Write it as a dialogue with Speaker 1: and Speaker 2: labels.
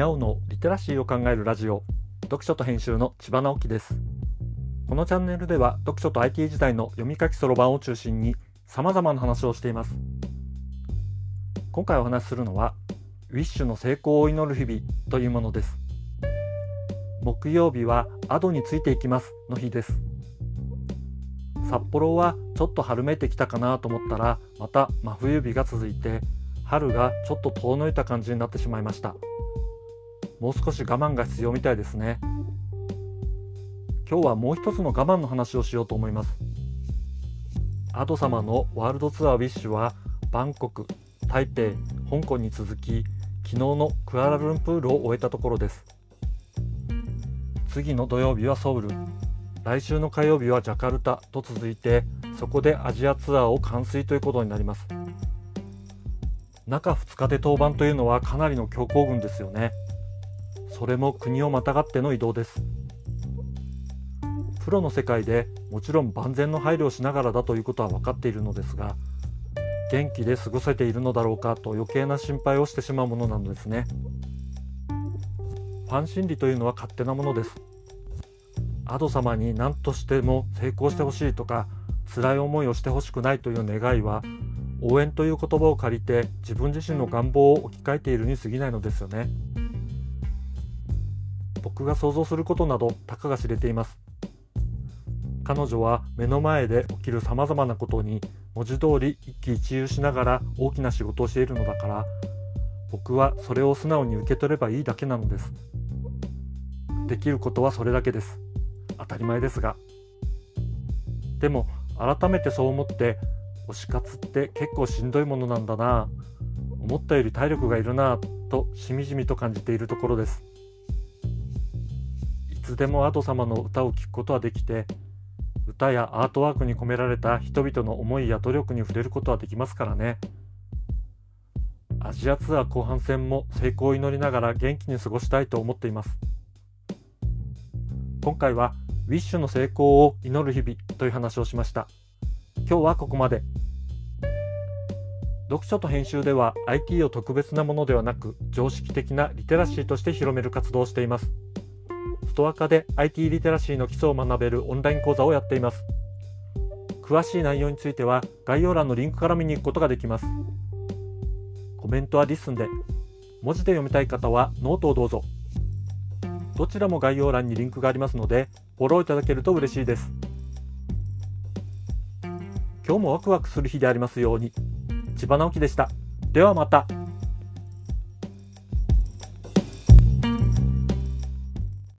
Speaker 1: にゃおのリテラシーを考えるラジオ読書と編集の千葉直樹です。このチャンネルでは読書と IT 時代の読み書きそろばんを中心に様々な話をしています。今回お話しするのはウィッシュの成功を祈る日々というものです。木曜日はアドについていきますの日です。札幌はちょっと春めいてきたかなと思ったらまた真冬日が続いて春がちょっと遠のいた感じになってしまいました。もう少し我慢が必要みたいですね。今日はもう一つの我慢の話をしようと思います。アド様のワールドツアーウィッシュはバンコク、台北、香港に続き昨日のクアラルンプールを終えたところです。次の土曜日はソウル。来週の火曜日はジャカルタと続いてそこでアジアツアーを完遂ということになります。中2日で登板というのはかなりの強行軍ですよね。それも国をまたがっての移動です。プロの世界でもちろん万全の配慮をしながらだということは分かっているのですが元気で過ごせているのだろうかと余計な心配をしてしまうものなのですね。ファン心理というのは勝手なものです。アド様に何としても成功してほしいとか辛い思いをしてほしくないという願いは応援という言葉を借りて自分自身の願望を置き換えているに過ぎないのですよね。僕が想像することなどたかが知れています。彼女は目の前で起きるさまざまなことに文字通り一喜一憂しながら大きな仕事をしているのだから僕はそれを素直に受け取ればいいだけなのです。できることはそれだけです。当たり前ですが。でも改めてそう思って推し活って結構しんどいものなんだな。思ったより体力がいるなとしみじみと感じているところです。つでもアド様の歌を聴くことはできて歌やアートワークに込められた人々の思いや努力に触れることはできますからね。アジアツアー後半戦も成功を祈りながら元気に過ごしたいと思っています。今回はウィッシュの成功を祈る日々という話をしました。今日はここまで。読書と編集では IT を特別なものではなく常識的なリテラシーとして広める活動をしています。ストア化で IT リテラシーの基礎を学べるオンライン講座をやっています。詳しい内容については概要欄のリンクから見に行くことができます。コメントはリスンで、文字で読みたい方はノートをどうぞ。どちらも概要欄にリンクがありますので、フォローいただけると嬉しいです。今日もワクワクする日でありますように。千葉直樹でした。ではまた。